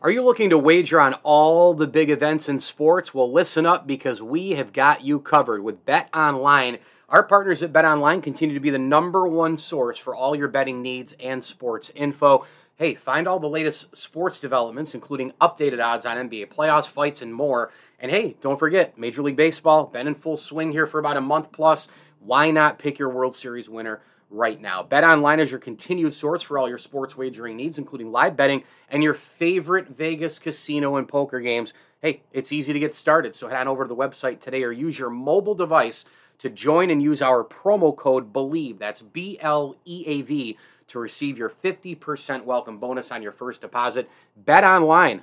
Are you looking to wager on all the big events in sports? Well, listen up because we have got you covered with Bet Online. Our partners at Bet Online continue to be the number one source for all your betting needs and sports info. Hey, find all the latest sports developments, including updated odds on NBA playoffs, fights, and more. And hey, don't forget, Major League Baseball, been in full swing here for about a month plus. Why not pick your World Series winner? Right now. Bet online is your continued source for all your sports wagering needs, including live betting and your favorite Vegas casino and poker games. Hey, it's easy to get started, so head on over to the website today or use your mobile device to join and use our promo code BLEAV. That's B L E A V to receive your 50% welcome bonus on your first deposit. Bet online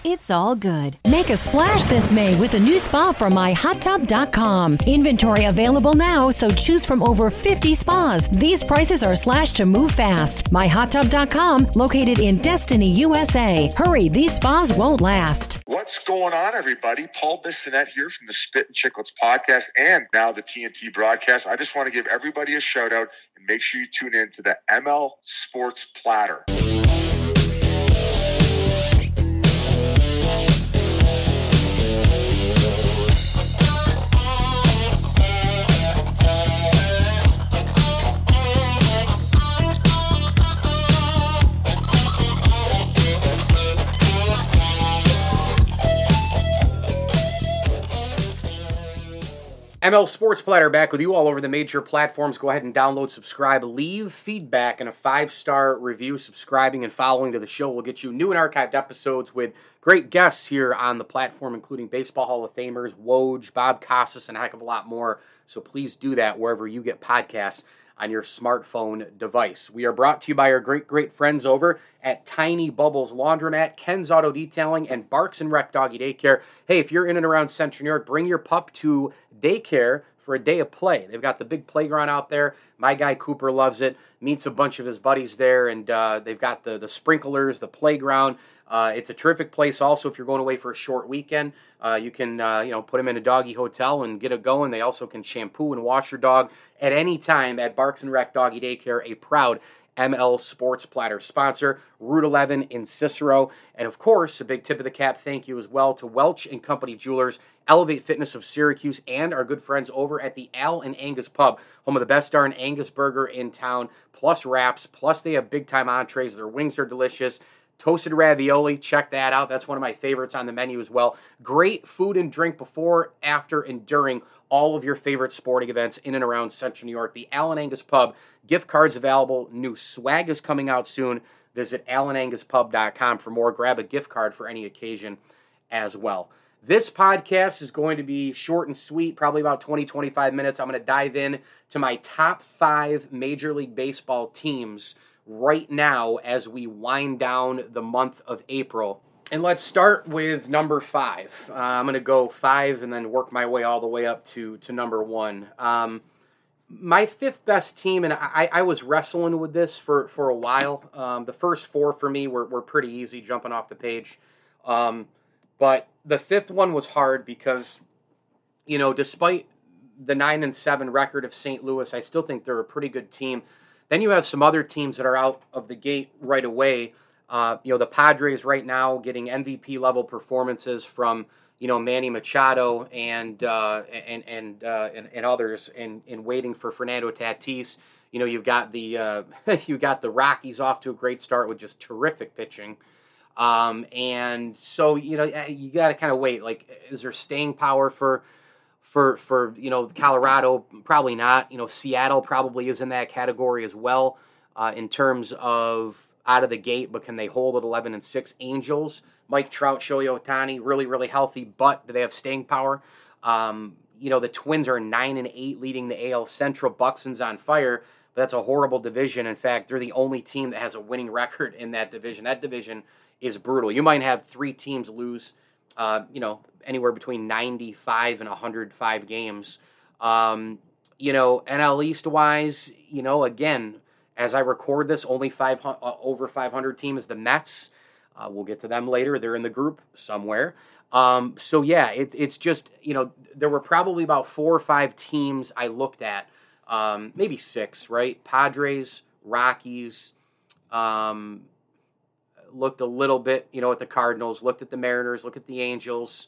It's all good. Make a splash this May with a new spa from myhottub.com. Inventory available now, so choose from over 50 spas. These prices are slashed to move fast. Myhottub.com, located in Destiny, USA. Hurry, these spas won't last. What's going on, everybody? Paul Bissonnette here from the Spit and Chicklets podcast and now the TNT broadcast. I just want to give everybody a shout out and make sure you tune in to the ML Sports Platter. ML Sports Platter back with you all over the major platforms. Go ahead and download, subscribe, leave feedback, and a five star review. Subscribing and following to the show will get you new and archived episodes with great guests here on the platform, including Baseball Hall of Famers, Woj, Bob Costas, and a heck of a lot more. So please do that wherever you get podcasts on your smartphone device. We are brought to you by our great, great friends over at Tiny Bubbles Laundromat, Ken's Auto Detailing, and Barks and Rec Doggy Daycare. Hey, if you're in and around Central New York, bring your pup to daycare for a day of play. They've got the big playground out there. My guy Cooper loves it. Meets a bunch of his buddies there, and uh, they've got the the sprinklers, the playground. Uh, it's a terrific place. Also, if you're going away for a short weekend, uh, you can uh, you know put them in a doggy hotel and get it going. They also can shampoo and wash your dog at any time at Barks and Rec Doggy Daycare, a proud ML Sports Platter sponsor, Route 11 in Cicero. And of course, a big tip of the cap thank you as well to Welch and Company Jewelers, Elevate Fitness of Syracuse, and our good friends over at the Al and Angus Pub, home of the best darn Angus burger in town, plus wraps, plus they have big time entrees. Their wings are delicious toasted ravioli. Check that out. That's one of my favorites on the menu as well. Great food and drink before, after, and during all of your favorite sporting events in and around Central New York. The Allen Angus Pub, gift cards available. New swag is coming out soon. Visit allenanguspub.com for more. Grab a gift card for any occasion as well. This podcast is going to be short and sweet, probably about 20, 25 minutes. I'm going to dive in to my top five Major League Baseball teams right now as we wind down the month of April. And let's start with number five. Uh, I'm going to go five and then work my way all the way up to, to number one. Um, my fifth best team, and I, I was wrestling with this for, for a while. Um, the first four for me were, were pretty easy jumping off the page. Um, but the fifth one was hard because, you know, despite the nine and seven record of St. Louis, I still think they're a pretty good team. Then you have some other teams that are out of the gate right away. Uh, you know, the Padres right now getting MVP level performances from you know Manny Machado and uh, and and, uh, and, and others, and, and waiting for Fernando Tatis. You know, you've got the uh, you got the Rockies off to a great start with just terrific pitching. Um, and so you know you got to kind of wait. Like, is there staying power for for for you know Colorado, probably not. You know Seattle probably is in that category as well uh, in terms of out of the gate, but can they hold at eleven and six? Angels, Mike Trout, Shohei Ohtani, really really healthy, but do they have staying power? Um, you know the Twins are nine and eight, leading the AL Central. Buxton's on fire, but that's a horrible division. In fact, they're the only team that has a winning record in that division. That division is brutal. You might have three teams lose, uh, you know, anywhere between 95 and 105 games. Um, you know, NL East wise, you know, again, as I record this, only five uh, over 500 team is the Mets. Uh, we'll get to them later. They're in the group somewhere. Um, so yeah, it, it's just you know there were probably about four or five teams I looked at, um, maybe six, right? Padres, Rockies, um, looked a little bit, you know, at the Cardinals, looked at the Mariners, looked at the Angels,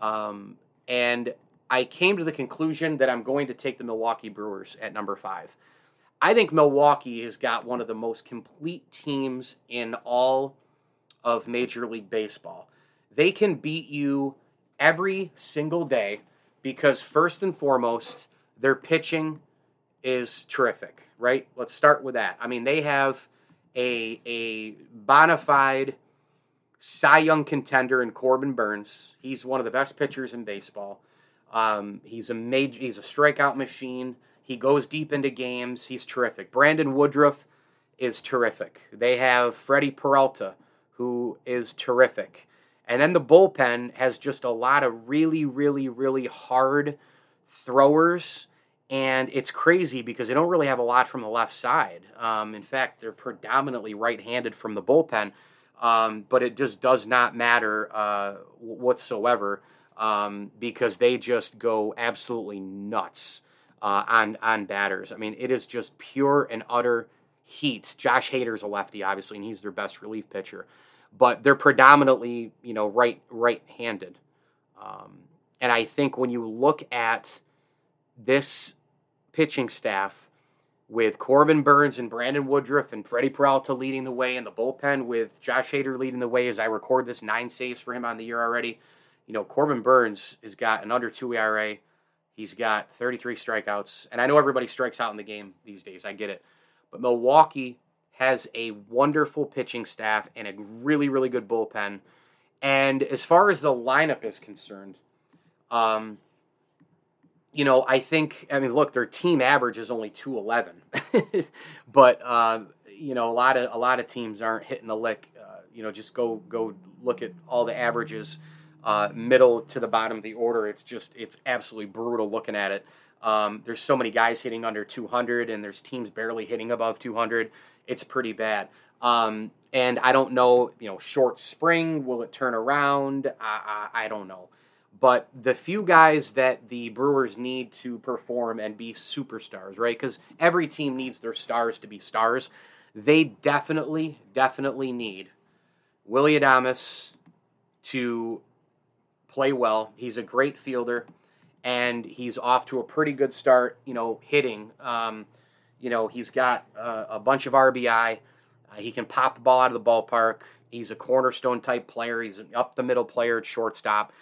um, and I came to the conclusion that I'm going to take the Milwaukee Brewers at number five. I think Milwaukee has got one of the most complete teams in all of Major League Baseball. They can beat you every single day because, first and foremost, their pitching is terrific, right? Let's start with that. I mean, they have a, a bona fide Cy Young contender in Corbin Burnes. He's one of the best pitchers in baseball. Um, he's a major, he's a strikeout machine. He goes deep into games. He's terrific. Brandon Woodruff is terrific. They have Freddie Peralta, who is terrific. And then the bullpen has just a lot of really, really, really hard throwers. And it's crazy because they don't really have a lot from the left side. Um, in fact, they're predominantly right handed from the bullpen. Um, but it just does not matter uh, whatsoever um, because they just go absolutely nuts uh, on, on batters. I mean, it is just pure and utter heat. Josh Hader's a lefty, obviously, and he's their best relief pitcher but they're predominantly you know right right-handed. Um, and I think when you look at this pitching staff with Corbin Burnes and Brandon Woodruff and Freddie Peralta leading the way in the bullpen with Josh Hader leading the way as I record this nine saves for him on the year already. You know, Corbin Burnes has got an under two ERA. He's got 33 strikeouts. And I know everybody strikes out in the game these days. I get it. But Milwaukee has a wonderful pitching staff and a really, really good bullpen. And as far as the lineup is concerned, um, you know, I think, I mean, look, their team average is only 211, but, uh, you know, a lot of, a lot of teams aren't hitting the lick. Uh, you know, just go, go look at all the averages, uh, middle to the bottom of the order. It's just, it's absolutely brutal looking at it. Um, there's so many guys hitting under 200, and there's teams barely hitting above 200 it's pretty bad. Um, and I don't know, you know, short spring, will it turn around? I, I, I don't know. But the few guys that the Brewers need to perform and be superstars, right? Because every team needs their stars to be stars. They definitely, definitely need Willy Adames to play well. He's a great fielder, and he's off to a pretty good start, you know, hitting. Um, you know, he's got uh, a bunch of RBI. Uh, he can pop the ball out of the ballpark. He's a cornerstone type player. He's an up the middle player at shortstop.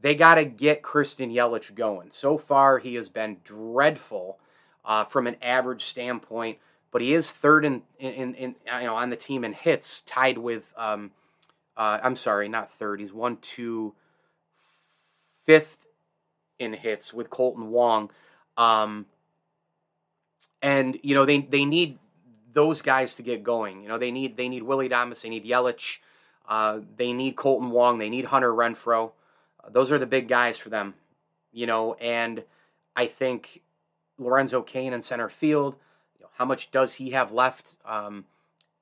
They got to get Christian Yelich going. So far, he has been dreadful uh, from an average standpoint, but he is third in, in, in, you know on the team in hits, tied with um, uh, I'm sorry, not third. He's one, two, fifth in hits with Kolten Wong. Um, and you know they they need those guys to get going. You know they need they need Willy Adames, they need Yelich, uh, they need Kolten Wong, they need Hunter Renfroe. Those are the big guys for them, you know. And I think Lorenzo Cain in center field. You know, how much does he have left? Um,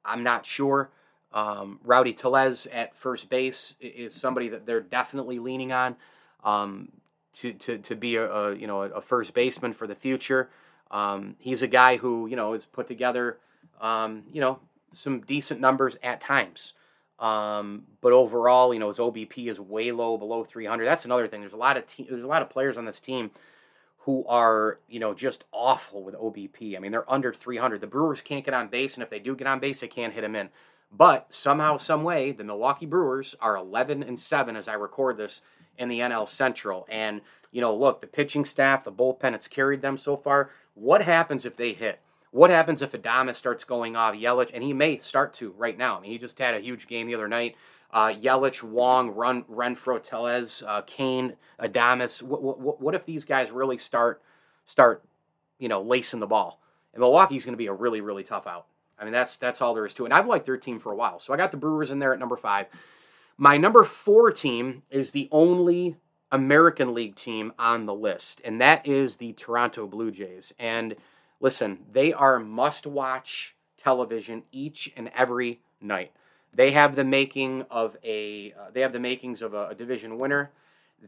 I'm not sure. Um, Rowdy Tellez at first base is somebody that they're definitely leaning on um, to, to, to be a, a you know a first baseman for the future. Um, he's a guy who you know has put together um, you know some decent numbers at times. Um, but overall, you know, his OBP is way low, below 300. That's another thing. There's a lot of te- there's a lot of players on this team who are you know just awful with OBP. I mean, they're under 300. The Brewers can't get on base, and if they do get on base, they can't hit them in. But somehow, some way, the Milwaukee Brewers are 11 and seven as I record this in the NL Central. And you know, look, the pitching staff, the bullpen, it's carried them so far. What happens if they hit? What happens if Adames starts going off Yelich? And he may start to right now. I mean, he just had a huge game the other night. Uh, Yelich, Wong, Run, Renfroe, Tellez, uh, Cain, Adames. What, what, what if these guys really start start, you know, lacing the ball? And Milwaukee's going to be a really really tough out. I mean, that's that's all there is to it. And I've liked their team for a while. So I got the Brewers in there at number five. My number four team is the only American League team on the list, and that is the Toronto Blue Jays. And listen, they are must watch television each and every night. They have the making of a uh, they have the makings of a, a division winner.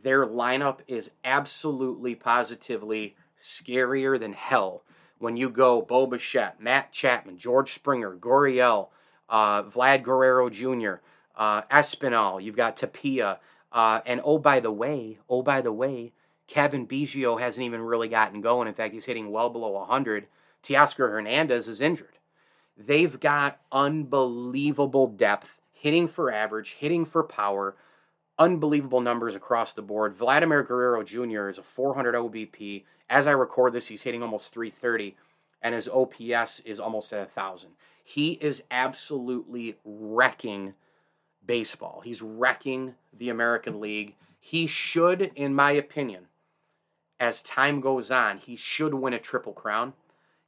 Their lineup is absolutely positively scarier than hell when you go Bo Bichette, Matt Chapman, George Springer, Gurriel, uh, Vlad Guerrero Jr., uh, Espinal, you've got Tapia, uh, and oh by the way, oh by the way, Cavan Biggio hasn't even really gotten going. In fact, he's hitting well below 100. Teoscar Hernandez is injured. They've got unbelievable depth, hitting for average, hitting for power, unbelievable numbers across the board. Vladimir Guerrero Jr. is a 400 OBP. As I record this, he's hitting almost 330, and his OPS is almost at 1,000. He is absolutely wrecking baseball. He's wrecking the American League. He should, in my opinion, as time goes on, he should win a triple crown.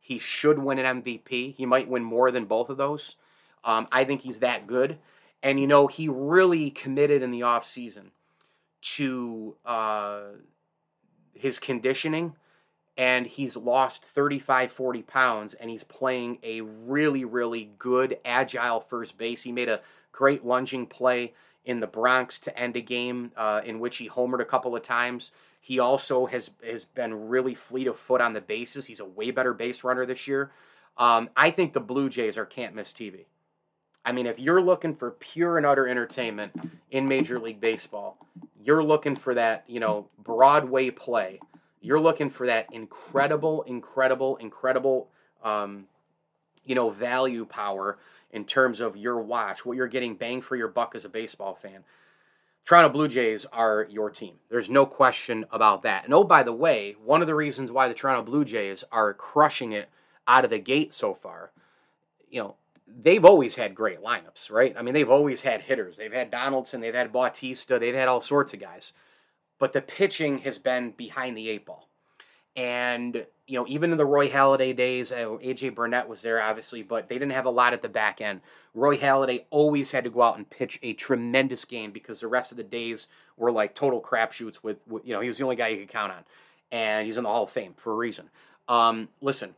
He should win an MVP. He might win more than both of those. Um, I think he's that good. And, you know, he really committed in the offseason to uh, his conditioning. And he's lost 35, 40 pounds. And he's playing a really, really good, agile first base. He made a great lunging play in the Bronx to end a game uh, in which he homered a couple of times. He also has has been really fleet of foot on the bases. He's a way better base runner this year. Um, I think the Blue Jays are can't miss TV. I mean, if you're looking for pure and utter entertainment in Major League Baseball, you're looking for that, you know, Broadway play. You're looking for that incredible, incredible, incredible, um, you know, value power in terms of your watch, what you're getting bang for your buck as a baseball fan. Toronto Blue Jays are your team. There's no question about that. And oh, by the way, one of the reasons why the Toronto Blue Jays are crushing it out of the gate so far, you know, they've always had great lineups, right? I mean, they've always had hitters. They've had Donaldson, they've had Bautista, they've had all sorts of guys. But the pitching has been behind the eight ball. And, you know, even in the Roy Halladay days, uh, AJ Burnett was there, obviously, but they didn't have a lot at the back end. Roy Halladay always had to go out and pitch a tremendous game because the rest of the days were like total crapshoots with, with, you know, he was the only guy you could count on. And he's in the Hall of Fame for a reason. Um, listen,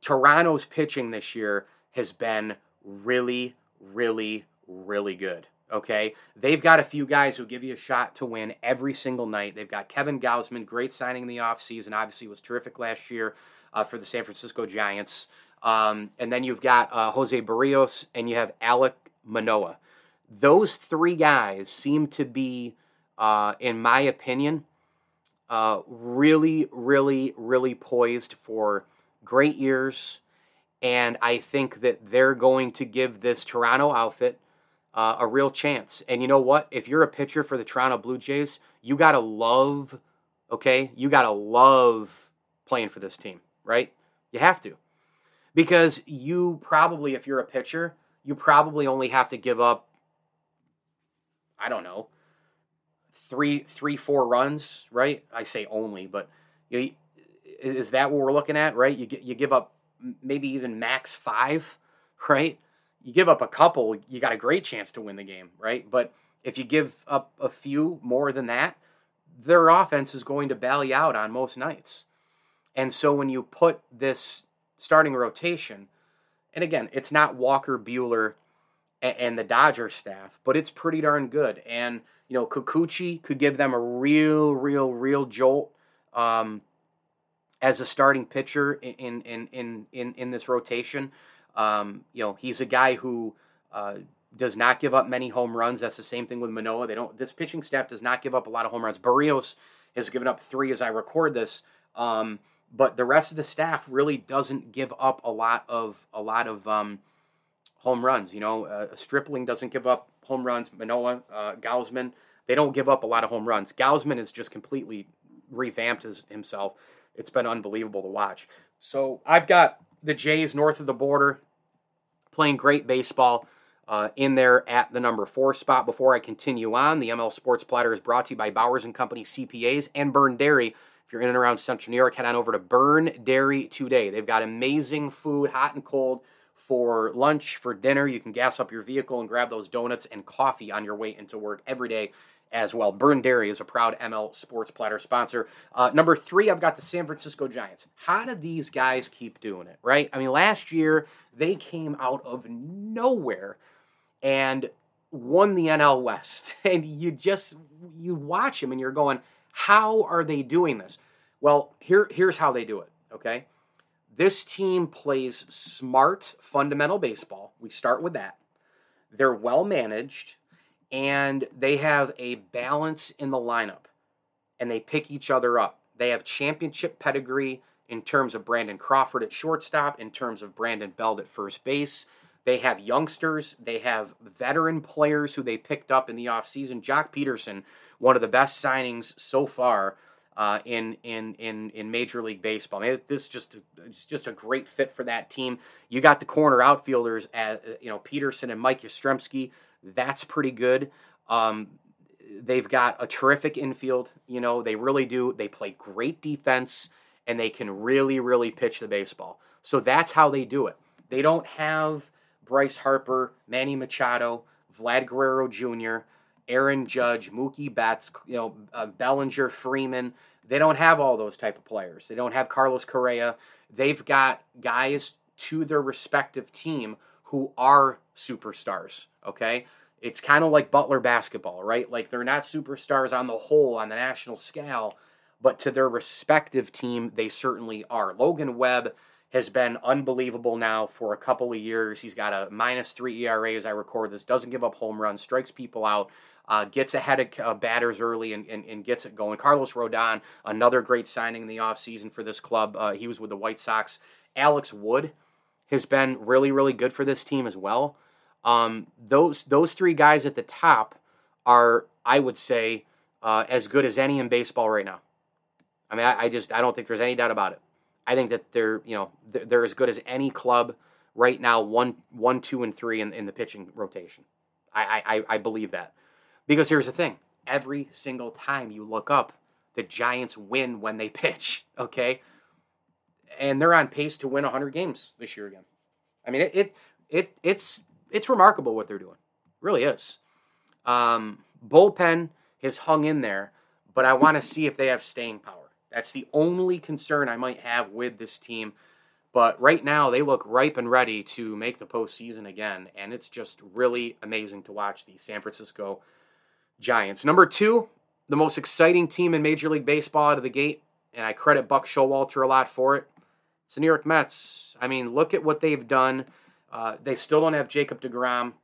Toronto's pitching this year has been really, really, really good. Okay. They've got a few guys who give you a shot to win every single night. They've got Kevin Gausman, great signing in the offseason. Obviously, was terrific last year uh, for the San Francisco Giants. Um, and then you've got uh, Jose Berrios and you have Alec Manoah. Those three guys seem to be, uh, in my opinion, uh, really, really, really poised for great years and I think that they're going to give this Toronto outfit uh, a real chance. And you know what? If you're a pitcher for the Toronto Blue Jays, you got to love, okay? You got to love playing for this team, right? You have to. Because you probably, if you're a pitcher, you probably only have to give up, I don't know, three, three, four runs, right? I say only, but you, is that what we're looking at, right? You you give up maybe even max five, right? You give up a couple, you got a great chance to win the game, right? But if you give up a few more than that, their offense is going to bail you out on most nights. And so when you put this starting rotation, and again, it's not Walker Buehler and, the Dodger staff, but it's pretty darn good. And you know, Kikuchi could give them a real, real, real jolt. Um, as a starting pitcher in in in in, in this rotation. Um, you know, he's a guy who uh, does not give up many home runs. That's the same thing with Manoah. They don't. This pitching staff does not give up a lot of home runs. Berrios has given up three as I record this. Um, but the rest of the staff really doesn't give up a lot of a lot of um, home runs. You know, uh, Stripling doesn't give up home runs. Manoah, uh, Gausman, they don't give up a lot of home runs. Gausman has just completely revamped his, himself it's been unbelievable to watch. So I've got the Jays north of the border playing great baseball uh, in there at the number four spot. Before I continue on, the ML Sports Platter is brought to you by Bowers and Company CPAs and Byrne Dairy. If you're in and around Central New York, head on over to Byrne Dairy today. They've got amazing food, hot and cold for lunch, for dinner. You can gas up your vehicle and grab those donuts and coffee on your way into work every day as well. Byrne Dairy is a proud ML Sports Platter sponsor. Uh, number three, I've got the San Francisco Giants. How do these guys keep doing it, right? I mean, last year they came out of nowhere and won the NL West. And you just, you watch them and you're going, how are they doing this? Well, here, here's how they do it, okay? This team plays smart, fundamental baseball. We start with that. They're well managed and they have a balance in the lineup and they pick each other up. They have championship pedigree in terms of Brandon Crawford at shortstop, in terms of Brandon Belt at first base. They have youngsters, they have veteran players who they picked up in the offseason. Joc Pederson, one of the best signings so far uh, in in in in Major League Baseball. I mean, this is just it's just a great fit for that team. You got the corner outfielders, at, you know Pederson and Mike Yastrzemski. That's pretty good. Um, they've got a terrific infield. You know, they really do. They play great defense and they can really, really pitch the baseball. So that's how they do it. They don't have Bryce Harper, Manny Machado, Vlad Guerrero Jr., Aaron Judge, Mookie Betts, you know, uh, Bellinger, Freeman. They don't have all those type of players. They don't have Carlos Correa. They've got guys to their respective team who are superstars. Okay. It's kind of like Butler basketball, right? Like they're not superstars on the whole on the national scale, but to their respective team, they certainly are. Logan Webb has been unbelievable now for a couple of years. He's got a minus three ERA as I record this, doesn't give up home runs, strikes people out, uh, gets ahead of uh, batters early and, and, and, gets it going. Carlos Rodon, another great signing in the offseason for this club. Uh, he was with the White Sox. Alex Wood has been really, really good for this team as well. Um, those those three guys at the top are, I would say, uh, as good as any in baseball right now. I mean, I, I, just I don't think there's any doubt about it. I think that they're you know they're, they're as good as any club right now. One, one, two, and three in, in the pitching rotation. I, I I believe that because here's the thing: every single time you look up, the Giants win when they pitch. Okay, and they're on pace to win 100 games this year again. I mean, it, it, it it's it's remarkable what they're doing. It really is. Um, bullpen has hung in there, but I want to see if they have staying power. That's the only concern I might have with this team. But right now, they look ripe and ready to make the postseason again, and it's just really amazing to watch the San Francisco Giants. Number two, the most exciting team in Major League Baseball out of the gate, and I credit Buck Showalter a lot for it. It's the New York Mets. I mean, look at what they've done. Uh, they still don't have Jacob DeGrom.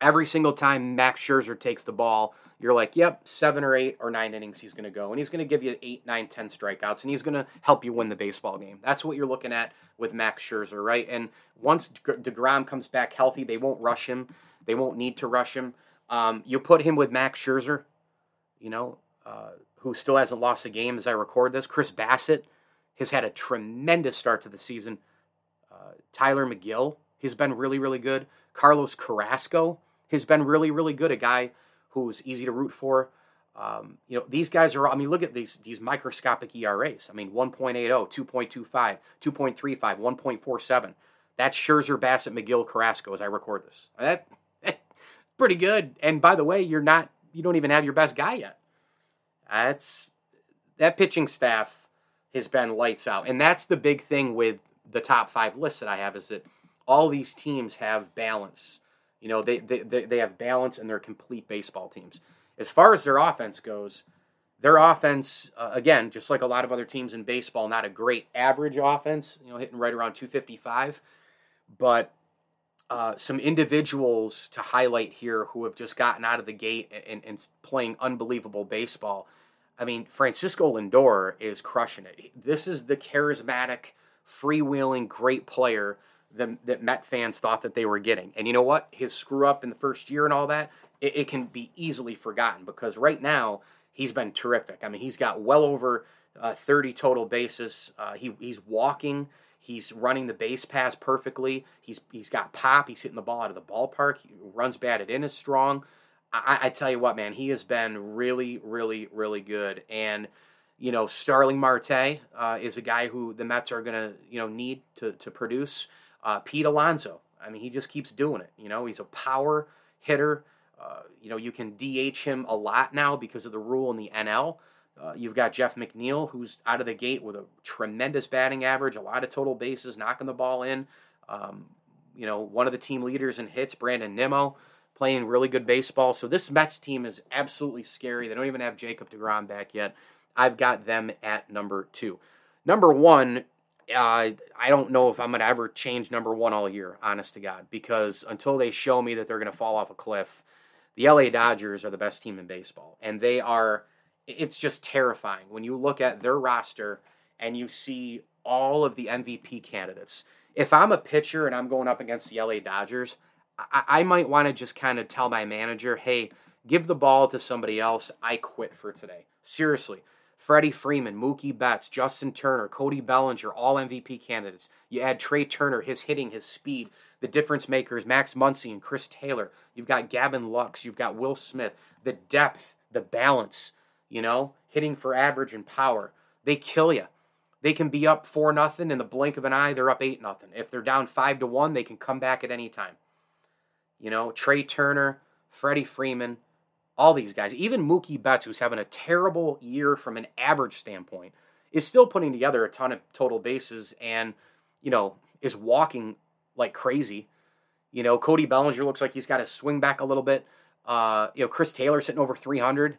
Every single time Max Scherzer takes the ball, you're like, yep, seven or eight or nine innings he's going to go. And he's going to give you eight, nine, ten strikeouts, and he's going to help you win the baseball game. That's what you're looking at with Max Scherzer, right? And once DeGrom comes back healthy, they won't rush him. They won't need to rush him. Um, you put him with Max Scherzer, you know, uh, who still hasn't lost a game as I record this. Chris Bassitt has had a tremendous start to the season. Uh, Tylor Megill has been really, really good. Carlos Carrasco has been really, really good. A guy who's easy to root for. Um, you know, these guys are, I mean, look at these these microscopic ERAs. I mean, 1.80, 2.25, 2.35, 1.47. That's Scherzer, Bassett, Megill, Carrasco as I record this. That, pretty good. And by the way, you're not, you don't even have your best guy yet. That's, that pitching staff has been lights out. And that's the big thing with the top five lists that I have is that all these teams have balance. You know, they, they, they have balance and they're complete baseball teams. As far as their offense goes, their offense, uh, again, just like a lot of other teams in baseball, not a great average offense, you know, hitting right around 255. But uh, some individuals to highlight here who have just gotten out of the gate and, and playing unbelievable baseball. I mean, Francisco Lindor is crushing it. This is the charismatic, freewheeling, great player the, that Met fans thought that they were getting. And you know what? His screw up in the first year and all that, it, it can be easily forgotten because right now he's been terrific. I mean, he's got well over uh, 30 total bases. Uh, he, he's walking. He's running the base pass perfectly. He's he's got pop. He's hitting the ball out of the ballpark. He runs batted in is strong. I, I tell you what, man, he has been really, really, really good. And you know, Starling Marte uh, is a guy who the Mets are to you know need to to produce. Uh, Pete Alonso, I mean, he just keeps doing it. You know, he's a power hitter. Uh, you know, you can DH him a lot now because of the rule in the NL. Uh, you've got Jeff McNeil, who's out of the gate with a tremendous batting average, a lot of total bases, knocking the ball in. Um, you know, one of the team leaders in hits, Brandon Nimmo, playing really good baseball. So this Mets team is absolutely scary. They don't even have Jacob DeGrom back yet. I've got them at number two. Number one, uh, I don't know if I'm going to ever change number one all year, honest to God, because until they show me that they're going to fall off a cliff, the LA Dodgers are the best team in baseball. And they are, it's just terrifying when you look at their roster and you see all of the MVP candidates. If I'm a pitcher and I'm going up against the LA Dodgers, I, I might want to just kind of tell my manager, hey, give the ball to somebody else. I quit for today. Seriously. Freddie Freeman, Mookie Betts, Justin Turner, Cody Bellinger, all MVP candidates. You add Trea Turner, his hitting, his speed, the difference makers, Max Muncy and Chris Taylor. You've got Gavin Lux, you've got Will Smith, the depth, the balance, you know, hitting for average and power. They kill you. They can be up four nothing in the blink of an eye. They're up eight nothing. If they're down five to one, they can come back at any time. You know, Trea Turner, Freddie Freeman, all these guys, even Mookie Betts, who's having a terrible year from an average standpoint, is still putting together a ton of total bases and, you know, is walking like crazy. You know, Cody Bellinger looks like he's got to swing back a little bit. Uh, you know, Chris Taylor sitting over 300.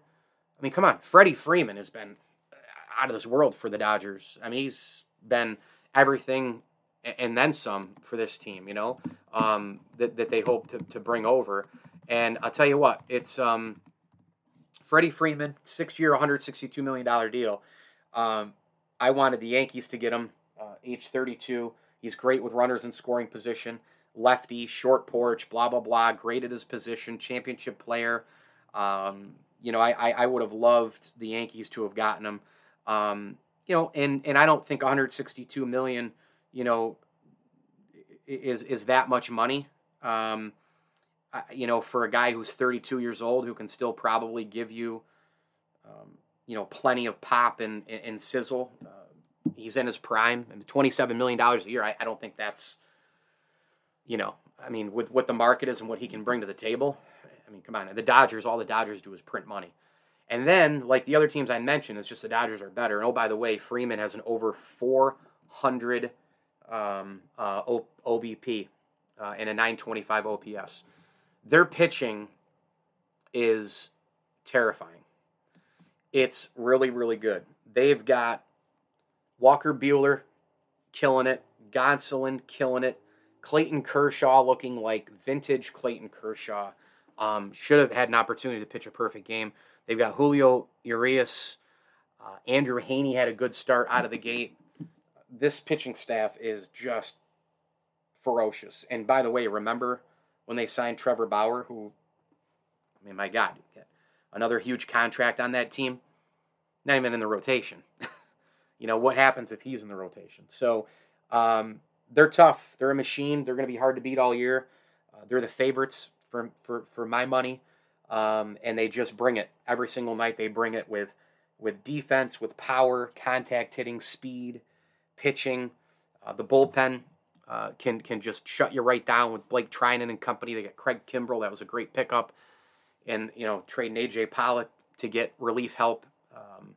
I mean, come on. Freddie Freeman has been out of this world for the Dodgers. I mean, he's been everything and then some for this team, you know, um, that, that they hope to, to bring over. And I'll tell you what, it's um, Freddie Freeman, six year, $162 million deal. Um, I wanted the Yankees to get him, uh, age 32. He's great with runners in scoring position, lefty, short porch, blah, blah, blah, great at his position, championship player. Um, you know, I, I, I, would have loved the Yankees to have gotten him. Um, you know, and, and I don't think 162 million, you know, is is that much money. Um, you know, for a guy who's 32 years old who can still probably give you, um, you know, plenty of pop and, and, and sizzle. Uh, he's in his prime, and 27 million dollars a year. I, I don't think that's, you know, I mean, with what the market is and what he can bring to the table. I mean, come on, the Dodgers. All the Dodgers do is print money. And then, like the other teams I mentioned, it's just the Dodgers are better. And oh, by the way, Freeman has an over 400 um, uh, OBP uh, and a 925 OPS their pitching is terrifying. It's really, really good. They've got Walker Buehler killing it, Gonsolin killing it, Clayton Kershaw looking like vintage Clayton Kershaw. Um, should have had an opportunity to pitch a perfect game. They've got Julio Urias. Uh, Andrew Heaney had a good start out of the gate. This pitching staff is just ferocious. And by the way, remember when they signed Trevor Bauer, who, I mean, my God, another huge contract on that team, not even in the rotation. you know, what happens if he's in the rotation? So um, they're tough. They're a machine. They're going to be hard to beat all year. Uh, they're the favorites for, for, for my money. Um, and they just bring it every single night. They bring it with with defense, with power, contact hitting, speed, pitching. Uh, the bullpen uh, can can just shut you right down with Blake Treinen and company. They got Craig Kimbrel. That was a great pickup. And, you know, trading A.J. Pollock to get relief help. Um,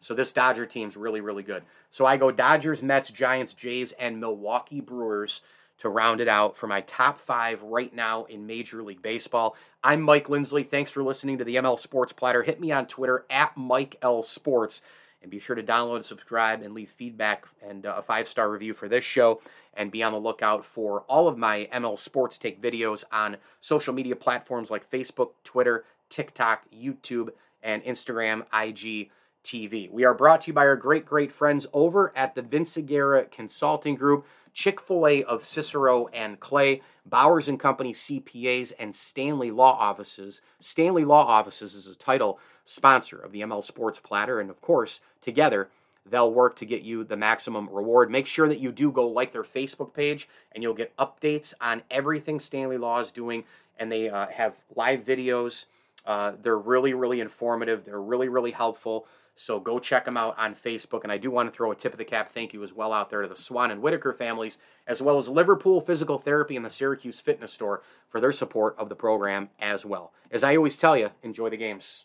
so this Dodger team's really, really good. So I go Dodgers, Mets, Giants, Jays, and Milwaukee Brewers to round it out for my top five right now in Major League Baseball. I'm Mike Lindsley. Thanks for listening to the ML Sports Platter. Hit me on Twitter at Mike L Sports. And be sure to download, subscribe, and leave feedback and uh, a five star review for this show. And be on the lookout for all of my ML Sports Take videos on social media platforms like Facebook, Twitter, TikTok, YouTube, and Instagram, IG, TV. We are brought to you by our great, great friends over at the Vince Aguirre Consulting Group. Chick fil A of Cicero and Clay, Bowers and Company CPAs, and Stanley Law Offices. Stanley Law Offices is a title sponsor of the ML Sports Platter, and of course, together, they'll work to get you the maximum reward. Make sure that you do go like their Facebook page, and you'll get updates on everything Stanley Law is doing. And they uh, have live videos Uh, they're really, really informative. They're really, really helpful. So go check them out on Facebook. And I do want to throw a tip of the cap thank you as well out there to the Swan and Whitaker families, as well as Liverpool Physical Therapy and the Syracuse Fitness Store for their support of the program as well. As I always tell you, enjoy the games.